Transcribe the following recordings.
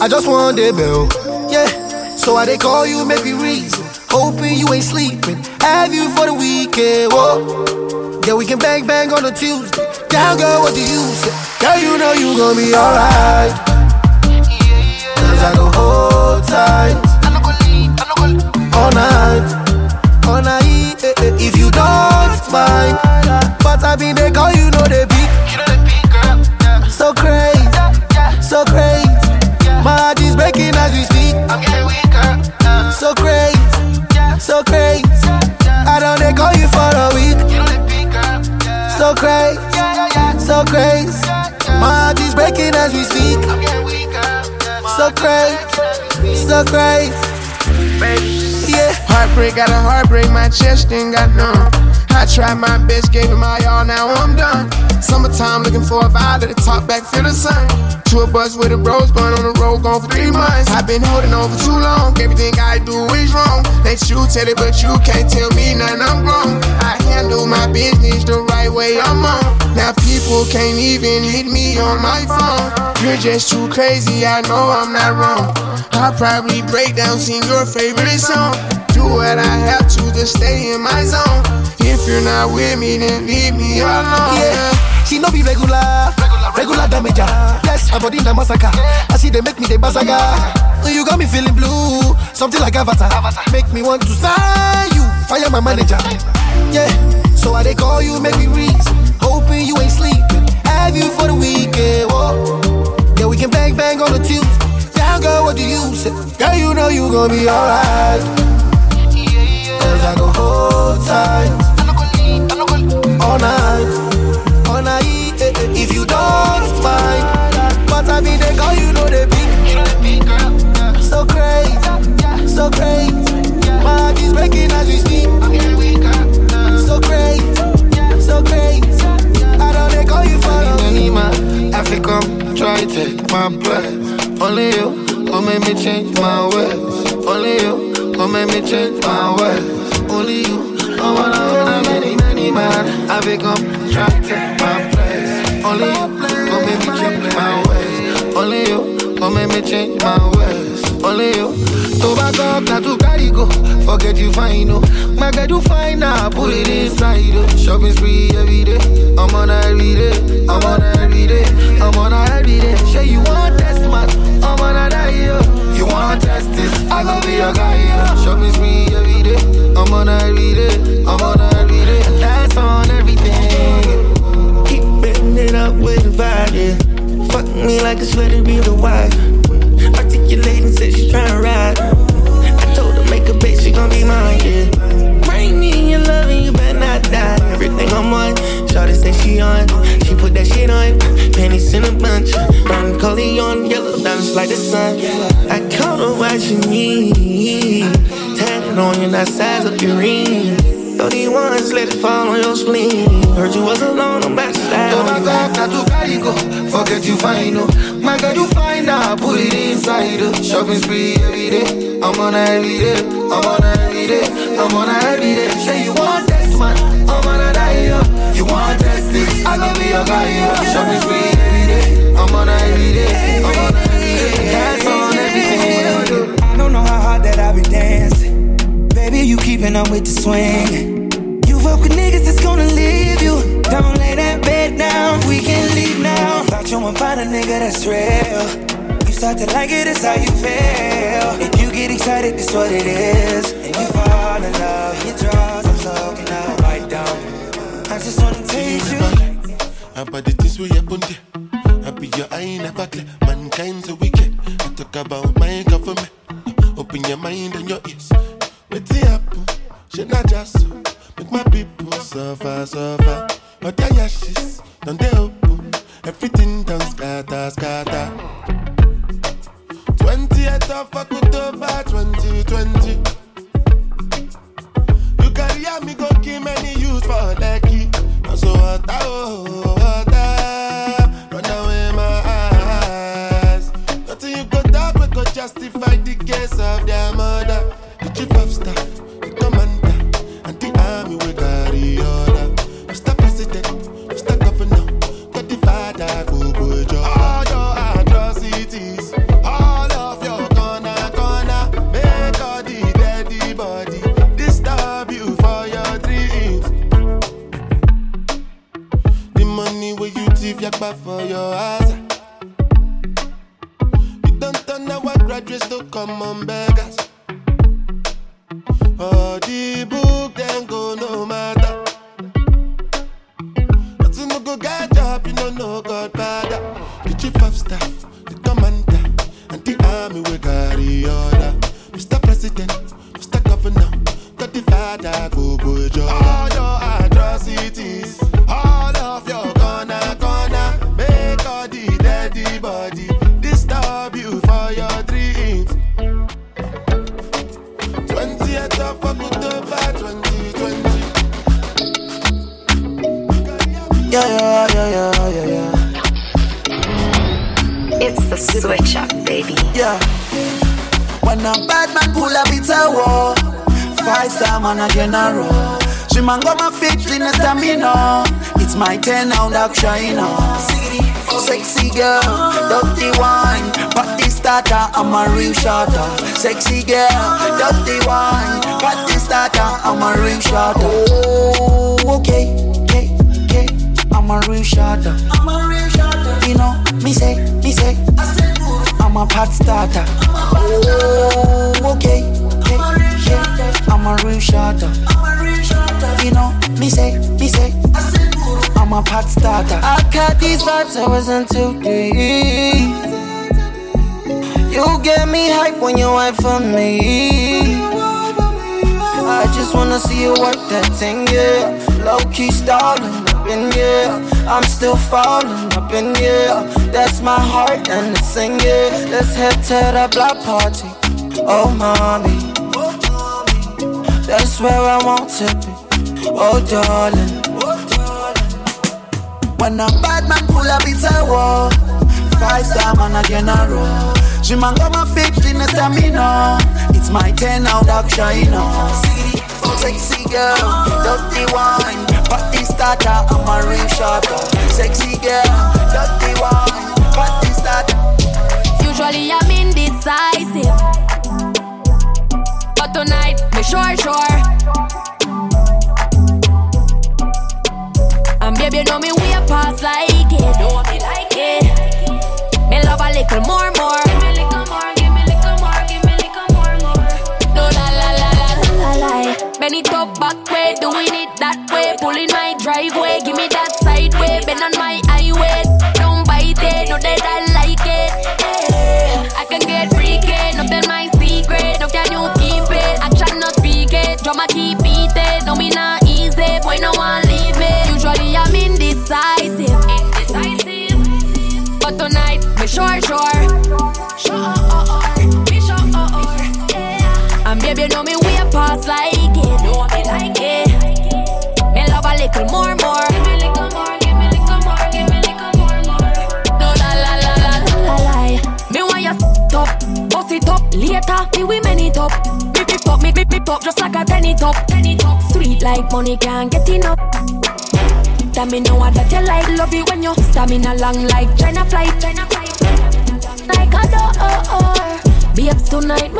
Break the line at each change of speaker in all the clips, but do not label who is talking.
I just want the bell. Yeah. So I they call you, make reason. Hoping you ain't sleeping. Have you for the weekend. Whoa. Yeah, we can bang bang on a Tuesday. Down, girl, what do you say? Girl, you know you gon' be alright. Cause I go hold tight. All night. All night. Eh, eh, if you don't mind. But I been they call you, know they beat. So crazy. My heart is breaking as we speak. So crazy. So crazy. Yeah.
Heartbreak got a heartbreak, my chest ain't got none. I tried my best, gave it my all, now I'm done. Summertime looking for a vibe, let it talk back, feel the sun. Tour bus with a bros, bun on the gone for three months. I've been holding on for too long, everything I do is wrong. Let you tell it, but you can't tell me nothing, I'm grown. I handle my business the right way, I'm on. Now people can't even hit me on my phone. You're just too crazy, I know I'm not wrong. I'll probably break down, sing your favorite song. Do what I have to to stay in my zone. If you're not with me, then leave me alone.
Yeah, she no be regular, regular damage. Yes, her body na massacre. I see they make me the basaga. You got me feeling blue, something like Avatar. Make me want to sign you, fire my manager. Yeah, so I they call you, make me reason. Hoping you ain't sleeping. Have you for the weekend? Whoa. Yeah, we can bang bang on the Tuesday. Down, girl, what do you say? Girl, you know you gon' be alright. Cause I go hold tight all night, If you don't mind, but I mean they call you know they beat. So crazy, so crazy. My heart is breaking as we speak. So crazy, so crazy. I don't they call you for
Any man, Africa, try take my place. Only you, will make me change my ways. Only you, will make me change my ways. Only you, I wanna hold many, many man. Africa, try take. Only you, will make me change my ways. Only you, will make me change my ways. Only you.
To back up, not to carry go. Forget you fine, oh. My girl, you fine now, put it inside, oh. Shopping spree every day. I'm on every day. I'm on every day. I'm on every day. Say you want test, man. I'm on her die, yo. You want to test this? I gon' be your guy, yo. Shopping spree every day. I'm on every day. I'm on
It's let it be the wife. Articulating, said she tryna ride. I told her make a bitch, she gon' be mine, yeah. Bring me your love and you better not die. Everything I'm on, Shawty say she on. She put that shit on, panties in a bunch. Brown collie on, yellow diamonds like the sun. I caught her watching me. Tatted on you, that size of your ring. These ones, let it fall on your spleen. Heard you was alone, I'm back
go. Forget you fine, oh. My girl, you fine now, put it inside, oh. Shopping spree every day. I'm on her every day. I'm on her every day. I'm on her every day. Say you want test, man. I'm on her die, yo. You want this? I gon' be your guy, yo. Shopping spree every day. I'm on her every day. I'm on her every day. That's on everything oh. you.
I don't know how hard that I be dancing. Baby, you keeping up with the swing. You fuck with niggas that's gonna leave Thought find a nigga that's real. You start to like it, it's how you feel. If you get excited, that's what it is. And you fall in love, you draws, I'm soaking up right down. I just wanna taste you.
About the things we happen there. I be your eye never clear. Mankind so wicked. I talk about my government. Open your mind and your ears. What's happen? Shit not just. Make my people suffer, suffer. But their ashes, don't they open? Everything done scatter, scatter. 28th of October 2020. You carry me go kill many youths for Lekki. Now so what oh, what ah. Run away my eyes. Nothing you go talk we go justify the case of their mother. The chief of staff, the commander, and the army we carry order. 2020.
Yeah, yeah, yeah, yeah, yeah, yeah.
It's the switch up, baby.
Yeah. When a bad man pull up, it's a war. Five star man, a general. She man got my feet in the stamina. It's my ten now, shiner. Sexy girl, dirty wine. Party starter, I'm a real shotter. Sexy girl, dirty wine. Party starter, I'm a real shotter. Oh, okay, okay, okay. I'm a real shotter. I'm a real shotter. You know, me say, me say. I'm a pot starter. Oh, okay, okay, okay. I'm a real shotter. I'm a real shotter. You know, me say, me say. I'm a pot starter. I cut these vibes, I wasn't too deep. You get me hype when you hype for me. Wanna see you work that thing, yeah. Low key stalling up in yeah. I'm still falling up in yeah. That's my heart and it's singing. Yeah. Let's head to the block party. Oh, mommy. That's where I want to be. Oh, darling. When a bad man pull up, it's a war. Five star man again a roll. She man got my feet in me no. It's my ten now, dark shiner. Sexy girl, dirty wine, party starter, I'm a real shotter. Sexy girl, dirty wine, party starter.
Usually I'm indecisive, but tonight me sure sure. And baby, you know me way past like it. Know me like it. Me love a little more, more. Up, just like a penny top. Penny top, sweet like money can't get enough. Tell me know what that you like. Love it when you stamina long like China flight. China flight. Like a door. Babes tonight,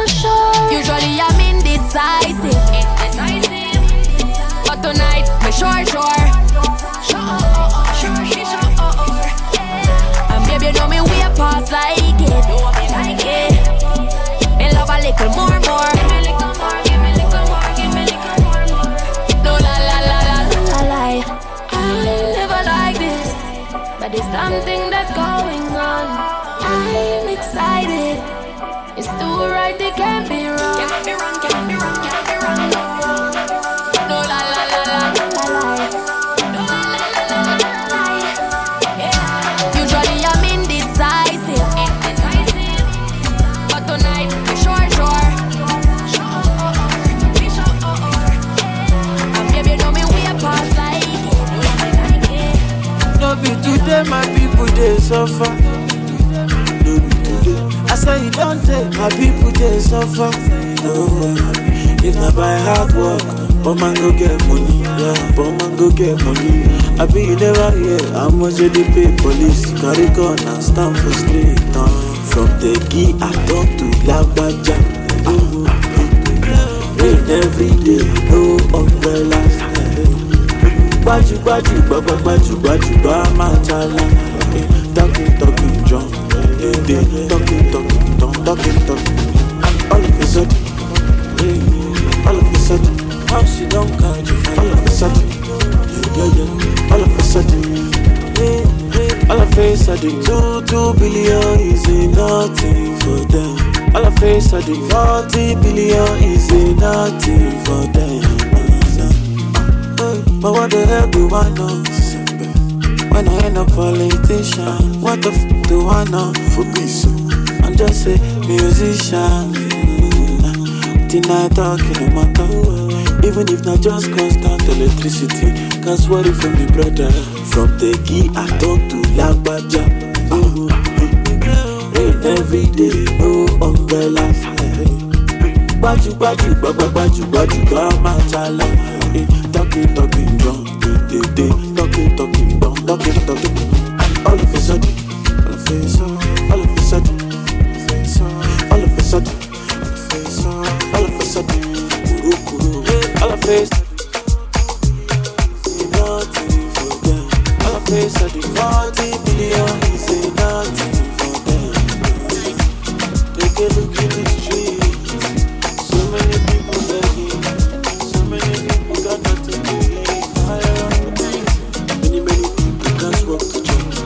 say you don't take my people they suffer. No, if not by hard work, but man go get money. Yeah, but man go get money. I be you never hear how much they pay police carry gun and stand for street. Uh, from the key I talk to Lagbaja. Oh, rain every day, no umbrellas. gbájú gbájú gbàgbà gbájú gbájú gbà máa jala talking talking drum dey talking talking talking, talking.
All of a sudden, all of a sudden, how she don't catch you? All of a sudden, yeah, yeah, all of a sudden, all of a sudden, two two billion is nothing for them. All of a sudden, forty billion is nothing for them. But what the hell do I know? When I end up politician, what the f do I know? For me. Just a musician. Tonight talking my tongue. Even if not just constant electricity, cause what if for me brother? From the key I talk to Lagbaja. Oh, rain every day, no umbrella. Baju baju baju baju baju baju Talking talking drum, day day talking talking drum, talking talking. All of a sudden, all of a sudden, all of a sudden, kuru kuru, all of a sudden. Nothing for them. All of a sudden, forty billion is nothing for them. Take a look in the street. So many people begging. So many people got nothing to eat. Fire on the place. Many, many people can't walk to church.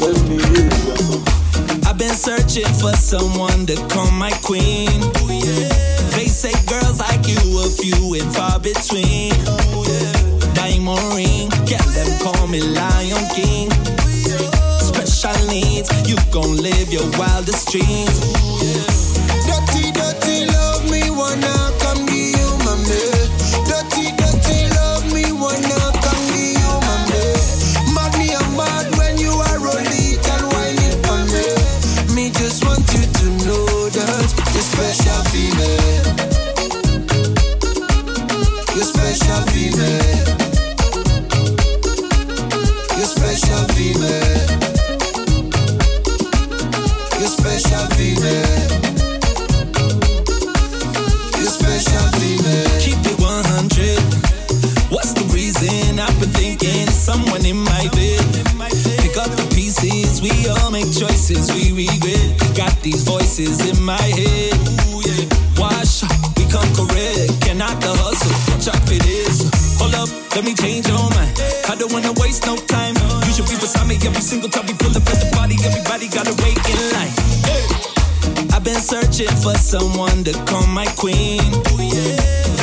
Tell me who you are.
I've been searching for someone to call my queen. Oh, They say girls like you a few and far between. Diamond ring, yeah, them call me Lion King. Special needs, you gon' live your wildest dreams.
Dirty,
someone in my bed. Pick up the pieces, we all make choices we regret. Got these voices in my head. Wash, we come correct. Cannot the hustle, chop it is. Hold up, let me change your mind. I don't wanna waste no time. You should be beside me every single time we pull up at the party. Everybody gotta wait in line. I've been searching for someone to call my queen.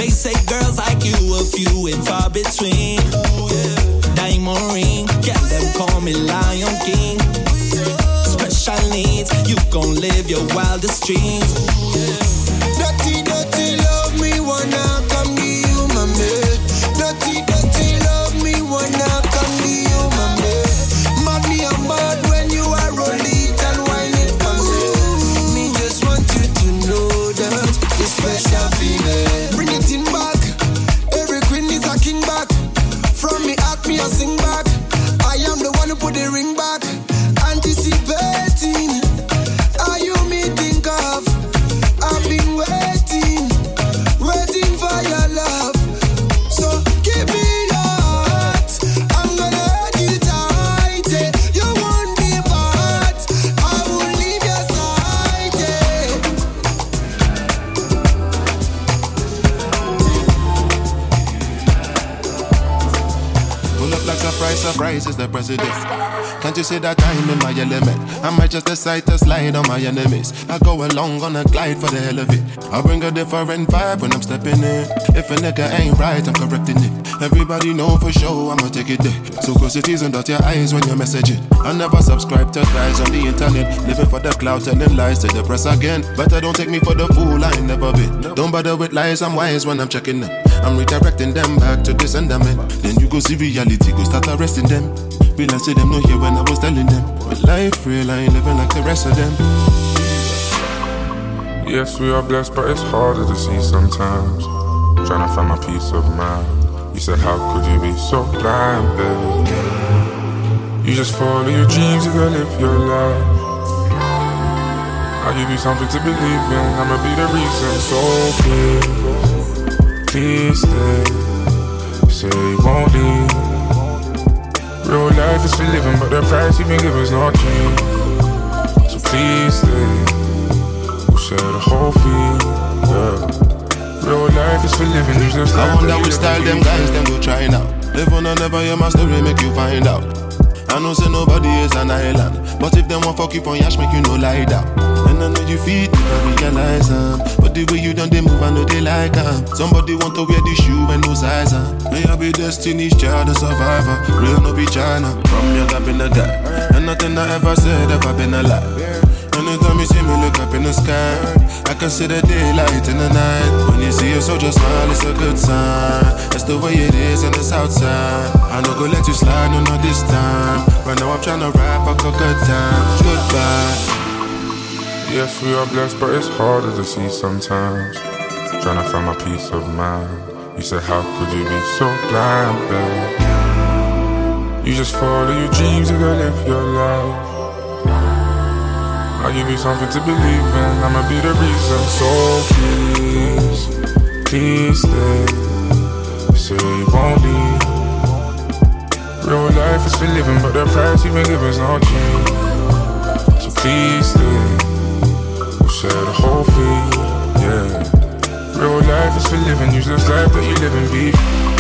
They say girls like you a few and far between. Diamond ring, yeah, them call me Lion King. Special needs, you gon' live your wildest dreams.
Sing back.
Is the president. Can't you see that I'm in my element? I might just decide to slide on my enemies. I go along on a glide for the hell of it. I bring a different vibe when I'm stepping in. If a nigga ain't right, I'm correcting it. Everybody know for sure I'ma take it there. So close your is and dot your eyes when you're messaging. I never subscribe to guys on the internet. Living for the cloud, telling lies to the press again. Better don't take me for the fool, I ain't never been. Don't bother with lies, I'm wise when I'm checking them. I'm redirecting them back to the sentiment. Then you go see reality, go start arresting them. Realize to them no here when I was telling them. But life real, I ain't living like the rest of them.
Yes, we are blessed, but it's harder to see sometimes. Trying to find my peace of mind. You said, How could you be so blind, babe? You just follow your dreams, you gotta live your life. I'll give you something to believe in, I'ma be the reason. So please, please stay. Say you won't leave. Real life is for living, but the price you've been given's not cheap. So please stay. We'll share the whole fee. Yeah. Real life is for living, you just
I wonder which style them guys them go try now. Live on or never hear my story, make you find out. I know say nobody is an island. But if them want fuck you on yash, make you no lie down. I know you feel it, I realize them. But the way you done they move, I know they like them. Somebody want to wear the shoe and no size them. May I be destiny's child, a survivor. Real no be China. From young I've been a guy. And nothing I ever said ever been a lie. Anytime you see me look up in the sky, I can see the daylight in the night. When you see a soldier smile, it's a good sign. That's the way it is in the south side. I no go let you slide, no, not this time. Right now I'm trying to rap a good time. Goodbye.
Yes, we are blessed, but it's harder to see sometimes. Trying to find my peace of mind. You said, How could you be so blind, babe? You just follow your dreams and go live your life. I'll give you something to believe in. I'ma be the reason. So please, please stay. Say you won't leave. Real life is for living, but the price you've been giving's not cheap. So please stay. Share the whole fee. Yeah. Real life is for living. Use this life that you live and be.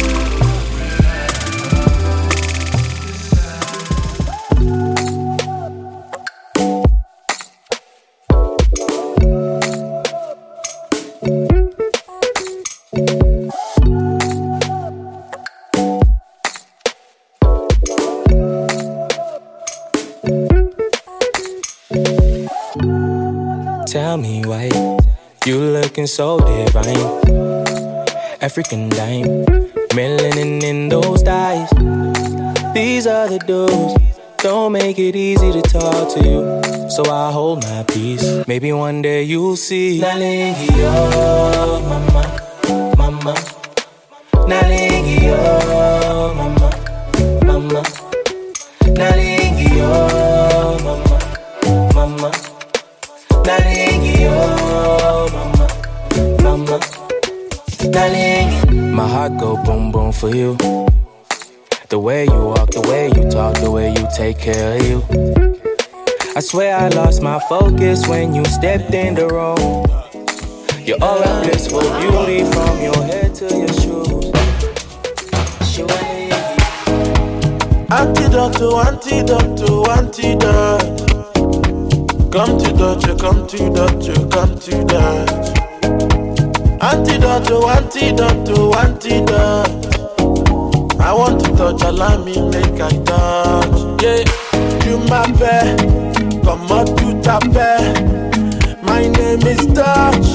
Looking so divine. African dime, melanin in those thighs. These are the dudes. Don't make it easy to talk to you, so I hold my peace. Maybe one day you'll see. Nalingi, oh, mama, mama. Nalingi, heart go boom boom for you. The way you walk, the way you talk, the way you take care of you. I swear I lost my focus when you stepped in the room. You're all that blissful beauty from your head to your shoes.
Antidote to antidote to antidote. Come to Dutch, come to Dutch, come to Dutch. Antidote, oh, antidote, oh, antidote. I want to touch, allow me make I touch. Yeah, you my pet, come up to tape. My name is Touch.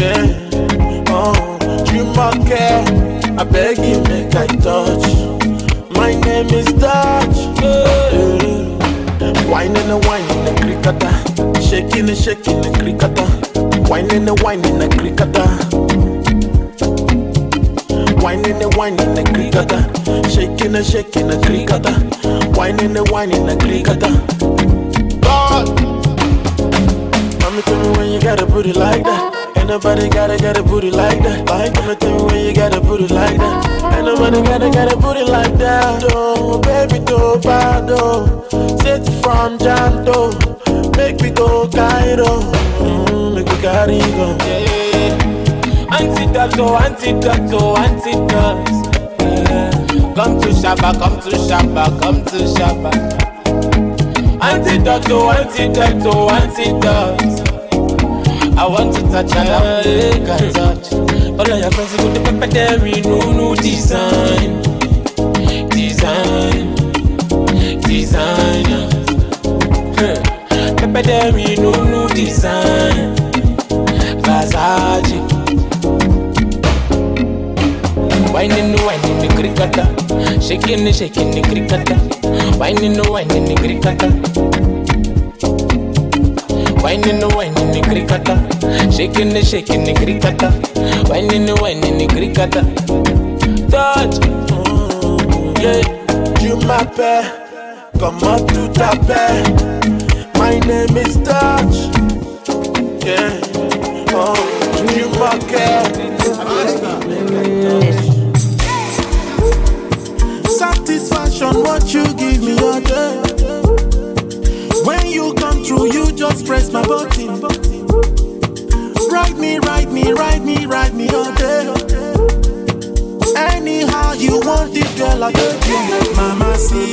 Yeah, oh, you my care. I beg you make I touch. My name is Touch. Yeah. Wine and a wine and a cricketa, shaking and shaking and cricketa. Whining and whining a cricketa. Whining and whining a cricketa. Shaking and shaking a cricketa. Whining and whining a cricketa. God, mommy tell me when you got a booty like that. Ain't nobody gotta get a booty like that. Like, me tell me when you got a booty like that. Ain't nobody gotta get a booty like that. Oh, baby, do bad, oh. Set from Janto. Make me go Cairo. Mm carry go. Yeah, yeah, yeah. Antidote, antidote, antidote. Yeah. Come to Shabba, come to Shabba, come to Shabba. Antidote, antidote, antidote. I want to touch and I can touch. All of your friends go to pepper dairy, no, no design, design, design. Pepper dairy, no, no design. Whining, the cricketa. Shaking, shaking, the cricketa. Whining, whining, the cricketa. Whining, whining, the cricketa. Shaking, shaking, the cricketa. Whining, whining, mm, the cricketa. Touch. Yeah. Tu m'appelles, comment tu t'appelles? My name is Touch. Yeah. Oh, Satisfaction, what you give me all day. When you come through, you just press my button. Ride me, ride me, ride me, ride me all day. Anyhow you want it girl, I don't care. Mama, see,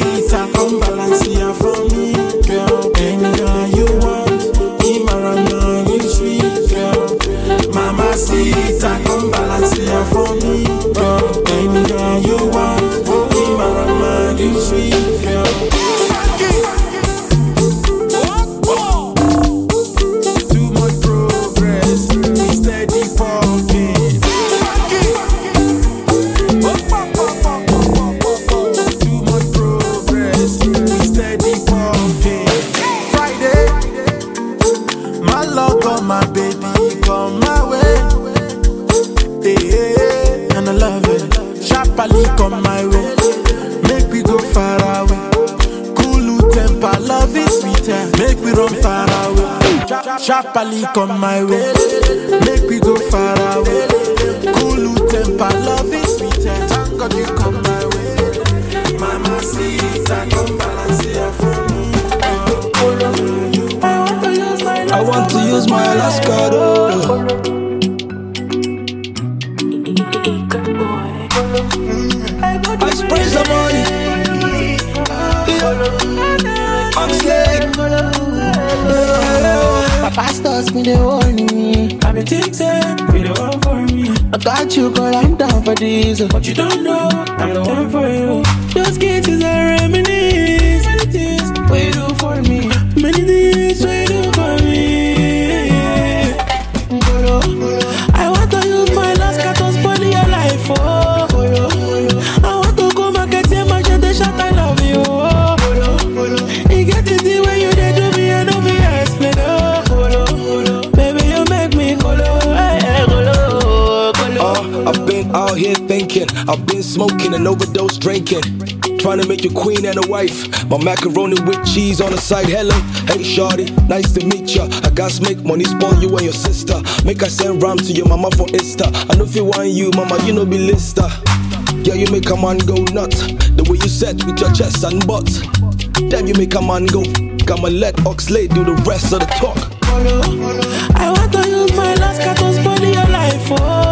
Come my way, You,
girl. I'm down for this. But you don't know I'm the one for you. Those kisses are
I've been smoking and overdose drinking. Trying to make you queen and a wife. My macaroni with cheese on the side. Hello, hey shorty, nice to meet ya. I got make money spoil you and your sister. Make I send ram to your mama for Insta. I know if you want you, mama, you know be lister. Yeah, you make a man go nuts. The way you set with your chest and butt. Damn, you make a man go. I'ma let Oxlade do the rest of the talk.
I want to use my last card to spoil your life. Oh,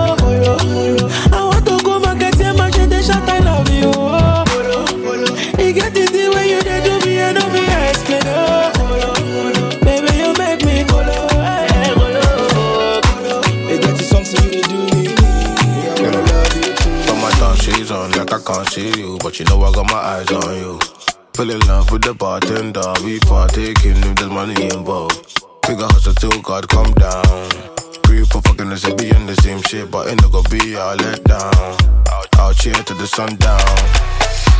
see you, but you know I got my eyes on you. Fell in love with the bartender, we partaking if there's money involved. Figure hustle till God come down. Breathe for fucking us and be in the same shit, but ain't gonna be all let down. Out here to the sundown.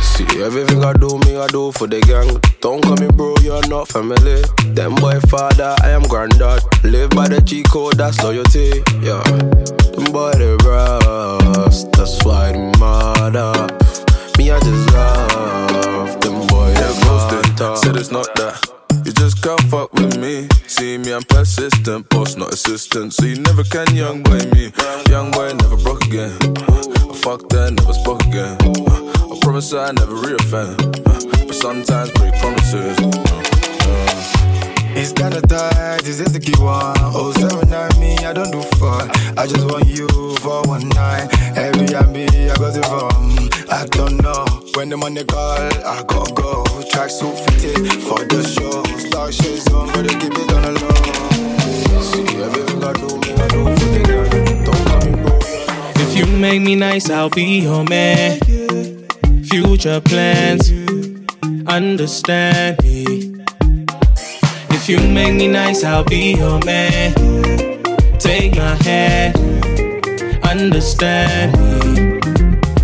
See everything I do, me I do for the gang. Don't call me bro, you're not family. Them boy father, I am granddad. Live by the G code, that's loyalty. Yeah, them boy they rust, that's why they mad up. Me I just love them boy they
Ghosted,
mad
said it's not that. You just can't fuck with me. See me, I'm persistent, boss, not assistant. So you never can young boy me. Young boy never broke again. I fucked that, never spoke again. I promise I never reoffend. But sometimes break promises.
It's kinda tight, this is the key one. Oh, seven nine me, I don't do fun. I just want you for one night. Every and me, I got it from. I don't know when the money call, I gotta go. Track so fitted for the show. Star shades on, but they keep it on the low. I.
If you make me nice, I'll be your man. Future plans, understand me. If you make me nice, I'll be your man. Take my hand, understand me.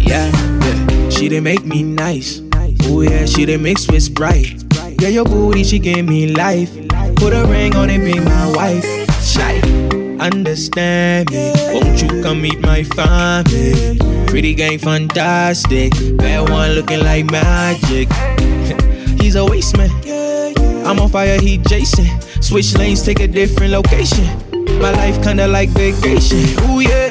Yeah, yeah. She didn't make me nice. Oh yeah, she didn't mix with Sprite. Yeah, your booty, she gave me life. Put a ring on it, be my wife. Shy, understand me. Won't you come meet my family? Pretty gang, fantastic. Bad one looking like magic. He's a waste man. I'm on fire, he Jason. Switch lanes, take a different location. My life kinda like vacation. Ooh yeah,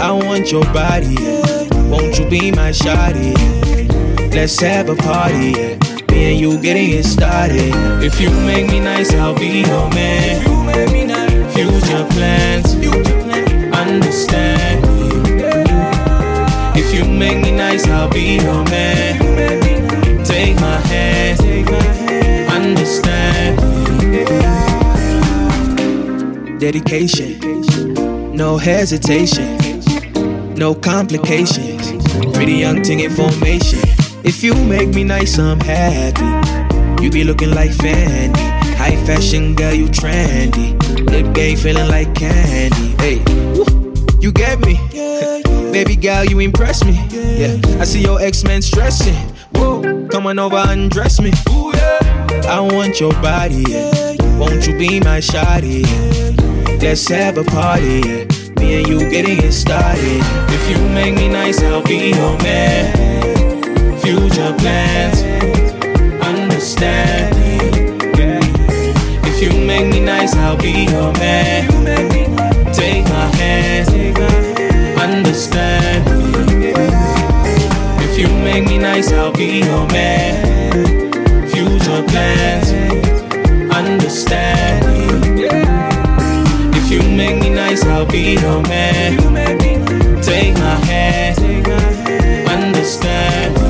I want your body. Yeah. Won't you be my shawty? Yeah. Let's have a party. Yeah. Me and you getting it started. If you make me nice, I'll be your man. Future plans,
dedication, no hesitation, no complications. Pretty young thing information. If you make me nice, I'm happy. You be looking like Fendi. High fashion girl, you trendy. Lip game feeling like candy. Hey, you get me? Baby girl, you impress me. Yeah, I see your X-Men stressing. Whoa, come on over and dress me. I want your body, yeah. Won't you be my shawty? Yeah. Let's have a party. Me and you getting it started. If you make me nice, I'll be your man. Future plans, understand. Yeah. If you make me nice, I'll be your man. Take my hand, understand. If you make me nice, I'll be your man. Future plans, understand. If you make me nice, I'll be your man. Take my hand, understand.